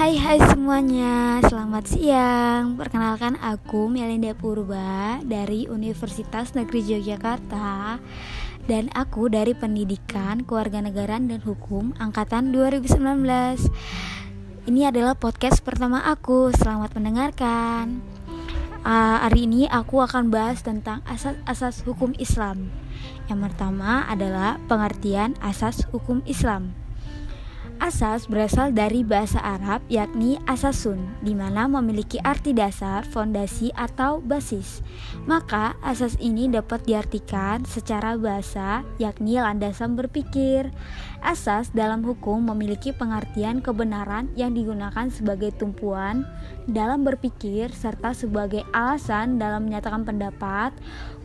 Hai hai semuanya, selamat siang. Perkenalkan aku Melinda Purba dari Universitas Negeri Yogyakarta Dan aku dari Pendidikan, Kewarganegaraan dan Hukum Angkatan 2019 Ini adalah podcast pertama aku, selamat mendengarkan. Uh, Hari ini aku akan bahas tentang asas-asas hukum Islam. Yang pertama adalah pengertian asas hukum Islam Asas berasal dari bahasa Arab yakni asasun, di mana memiliki arti dasar, fondasi atau basis. Maka asas ini dapat diartikan secara bahasa yakni landasan berpikir. Asas dalam hukum memiliki pengertian kebenaran yang digunakan sebagai tumpuan dalam berpikir serta sebagai alasan dalam menyatakan pendapat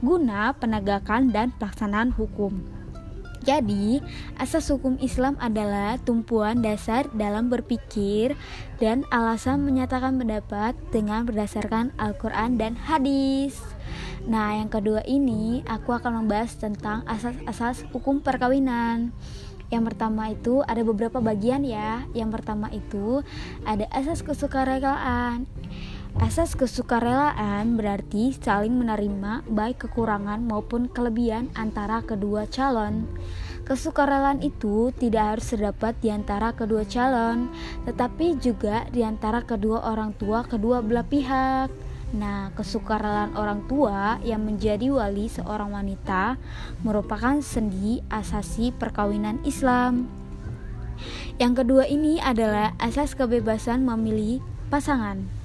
guna penegakan dan pelaksanaan hukum. Jadi, asas hukum Islam adalah tumpuan dasar dalam berpikir dan alasan menyatakan pendapat dengan berdasarkan Al-Quran dan hadis. Nah, yang kedua ini aku akan membahas tentang asas-asas hukum perkawinan. Yang pertama itu ada beberapa bagian ya. Yang pertama itu ada asas kesukarelaan. Asas kesukarelaan berarti saling menerima baik kekurangan maupun kelebihan antara kedua calon. Kesukarelaan itu tidak harus terdapat di antara kedua calon, tetapi juga di antara kedua orang tua kedua belah pihak. Nah, kesukarelaan orang tua yang menjadi wali seorang wanita merupakan sendi asasi perkawinan Islam. Yang kedua ini adalah asas kebebasan memilih pasangan.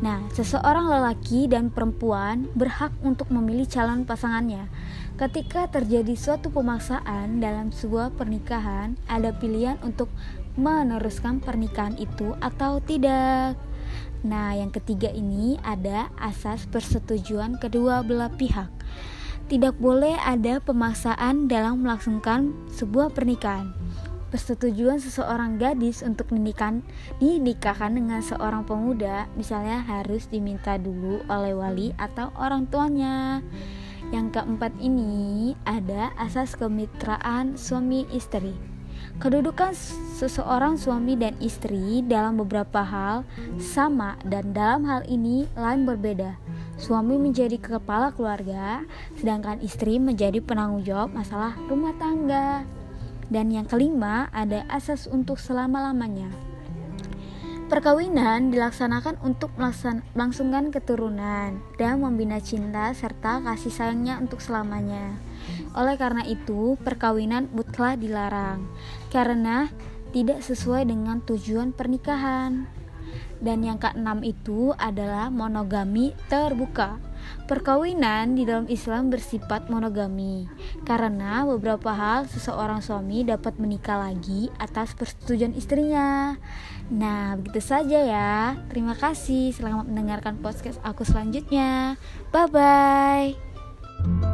Nah, seseorang lelaki dan perempuan berhak untuk memilih calon pasangannya. Ketika terjadi suatu pemaksaan dalam sebuah pernikahan, ada pilihan untuk meneruskan pernikahan itu atau tidak. Nah, yang ketiga ini ada asas persetujuan kedua belah pihak. Tidak boleh ada pemaksaan dalam melangsungkan sebuah pernikahan persetujuan seseorang gadis untuk menikah dinikahkan dengan seorang pemuda misalnya harus diminta dulu oleh wali atau orang tuanya. Yang keempat ini ada asas kemitraan suami istri. Kedudukan seseorang suami dan istri dalam beberapa hal sama dan dalam hal ini lain berbeda. Suami menjadi kepala keluarga, sedangkan istri menjadi penanggung jawab masalah rumah tangga. Dan yang kelima, ada asas untuk selama-lamanya. Perkawinan dilaksanakan untuk melangsungkan keturunan dan membina cinta serta kasih sayangnya untuk selamanya. Oleh karena itu, perkawinan mutlak dilarang karena tidak sesuai dengan tujuan pernikahan. Dan yang keenam itu adalah monogami terbuka. Perkawinan di dalam Islam bersifat monogami karena beberapa hal seseorang suami dapat menikah lagi atas persetujuan istrinya. Nah, begitu saja ya. Terima kasih. Selamat mendengarkan podcast aku selanjutnya. Bye bye.